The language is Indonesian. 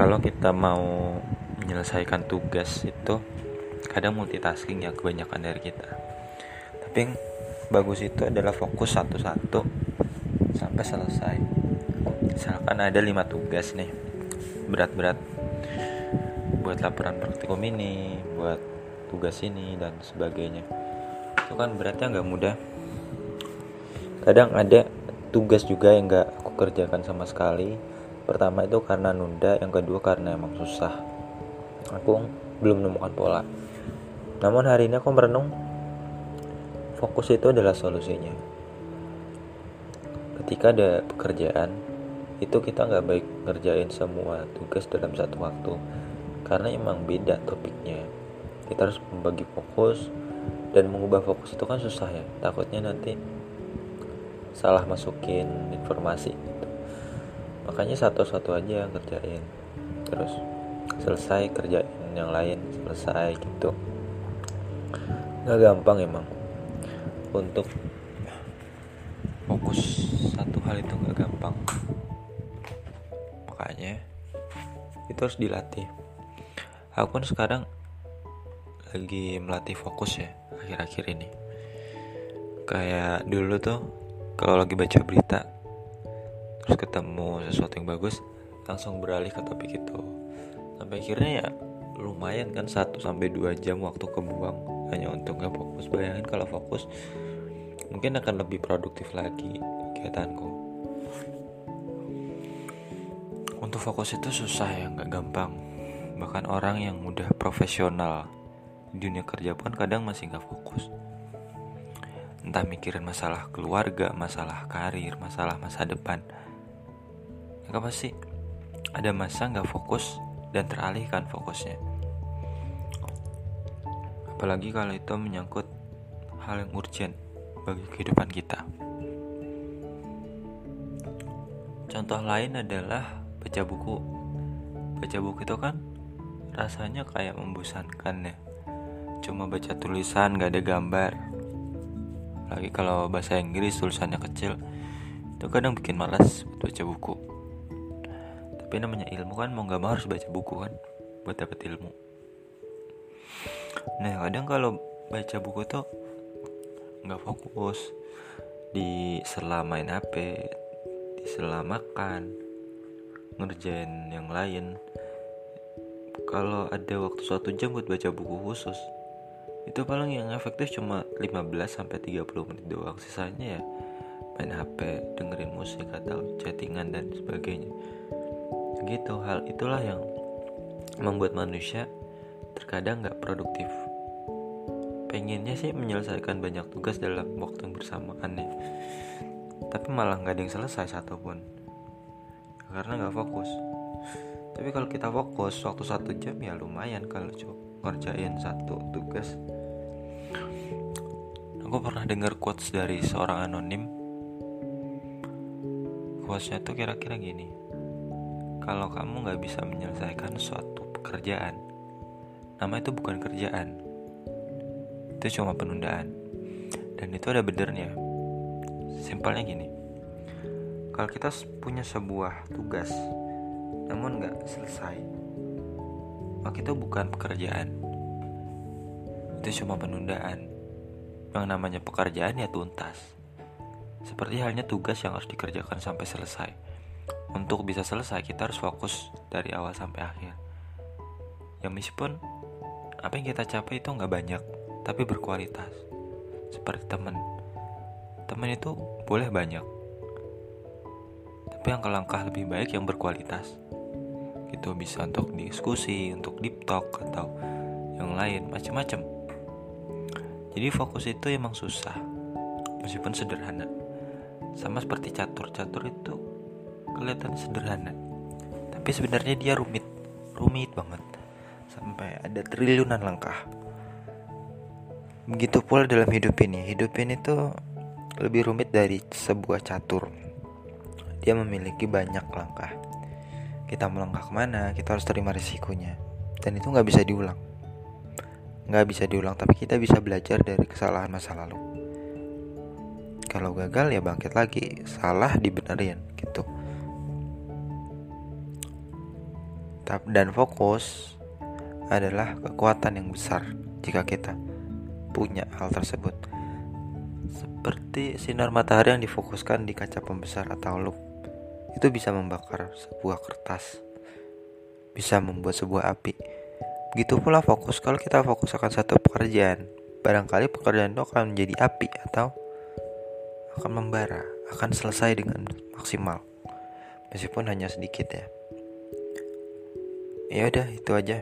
kalau kita mau menyelesaikan tugas itu kadang multitasking ya kebanyakan dari kita. Tapi yang bagus itu adalah fokus satu-satu sampai selesai. Misalkan ada lima tugas nih berat-berat. Buat laporan praktikum ini buat tugas ini dan sebagainya. Itu kan beratnya nggak mudah. Kadang ada tugas juga yang nggak aku kerjakan sama sekali pertama itu karena nunda yang kedua karena emang susah. Aku belum menemukan pola. Namun hari ini aku merenung. Fokus itu adalah solusinya. Ketika ada pekerjaan itu kita nggak baik ngerjain semua tugas dalam satu waktu. Karena emang beda topiknya. Kita harus membagi fokus dan mengubah fokus itu kan susah ya. Takutnya nanti salah masukin informasi gitu makanya satu-satu aja yang kerjain. Terus selesai kerjain yang lain selesai gitu. Nggak gampang emang. Untuk fokus satu hal itu nggak gampang. Makanya itu harus dilatih. Aku pun sekarang lagi melatih fokus ya akhir-akhir ini. Kayak dulu tuh kalau lagi baca berita terus ketemu sesuatu yang bagus langsung beralih ke topik itu. Sampai akhirnya ya lumayan kan 1 sampai 2 jam waktu kebuang. Hanya untuk nggak fokus. Bayangin kalau fokus mungkin akan lebih produktif lagi kegiatanku. Untuk fokus itu susah ya nggak gampang. Bahkan orang yang udah profesional di dunia kerja pun kadang masih nggak fokus. Entah mikirin masalah keluarga masalah karir masalah masa depan mereka pasti ada masa nggak fokus dan teralihkan fokusnya. Apalagi kalau itu menyangkut hal yang urgent bagi kehidupan kita. Contoh lain adalah baca buku. Baca buku itu kan rasanya kayak membosankan ya cuma baca tulisan gak ada gambar. Lagi kalau bahasa Inggris tulisannya kecil itu kadang bikin malas baca buku tapi namanya ilmu kan mau gak mau harus baca buku kan buat dapat ilmu. Nah kadang kalau baca buku tuh nggak fokus di sela main HP di sela makan ngerjain yang lain. Kalau ada waktu satu jam buat baca buku khusus itu paling yang efektif cuma 15 sampai 30 menit doang. Sisanya ya main HP dengerin musik atau chattingan dan sebagainya gitu hal itulah yang membuat manusia terkadang nggak produktif. Pengennya sih menyelesaikan banyak tugas dalam waktu yang bersamaan ya tapi malah nggak ada yang selesai satupun. Karena nggak fokus. Tapi kalau kita fokus waktu satu jam ya lumayan kalau ngerjain satu tugas. Aku pernah dengar quotes dari seorang anonim. Quotesnya tuh kira-kira gini kalau kamu nggak bisa menyelesaikan suatu pekerjaan nama itu bukan kerjaan. Itu cuma penundaan. Dan itu ada benernya simpelnya gini kalau kita punya sebuah tugas namun nggak selesai maka itu bukan pekerjaan. Itu cuma penundaan. Yang namanya pekerjaan ya tuntas. Seperti halnya tugas yang harus dikerjakan sampai selesai untuk bisa selesai kita harus fokus dari awal sampai akhir. Ya meskipun apa yang kita capai itu nggak banyak tapi berkualitas. Seperti teman teman itu boleh banyak. Tapi yang langkah lebih baik yang berkualitas. Itu bisa untuk diskusi untuk deep talk atau yang lain macam-macam jadi fokus itu emang susah meskipun sederhana. Sama seperti catur catur itu kelihatan sederhana. Tapi sebenarnya dia rumit rumit banget. Sampai ada triliunan langkah. Begitu pula dalam hidup ini. Hidup ini tuh lebih rumit dari sebuah catur. Dia memiliki banyak langkah. Kita melangkah ke mana kita harus terima risikonya. Dan itu nggak bisa diulang. Nggak bisa diulang tapi kita bisa belajar dari kesalahan masa lalu. Kalau gagal ya bangkit lagi. Salah dibenerin gitu Dan fokus adalah kekuatan yang besar jika kita punya hal tersebut. Seperti sinar matahari yang difokuskan di kaca pembesar atau loop. Itu bisa membakar sebuah kertas. Bisa membuat sebuah api. Begitu pula fokus kalau kita fokus akan satu pekerjaan. Barangkali pekerjaan itu akan menjadi api atau akan membara, akan selesai dengan maksimal. Meskipun hanya sedikit ya. Ya udah itu aja.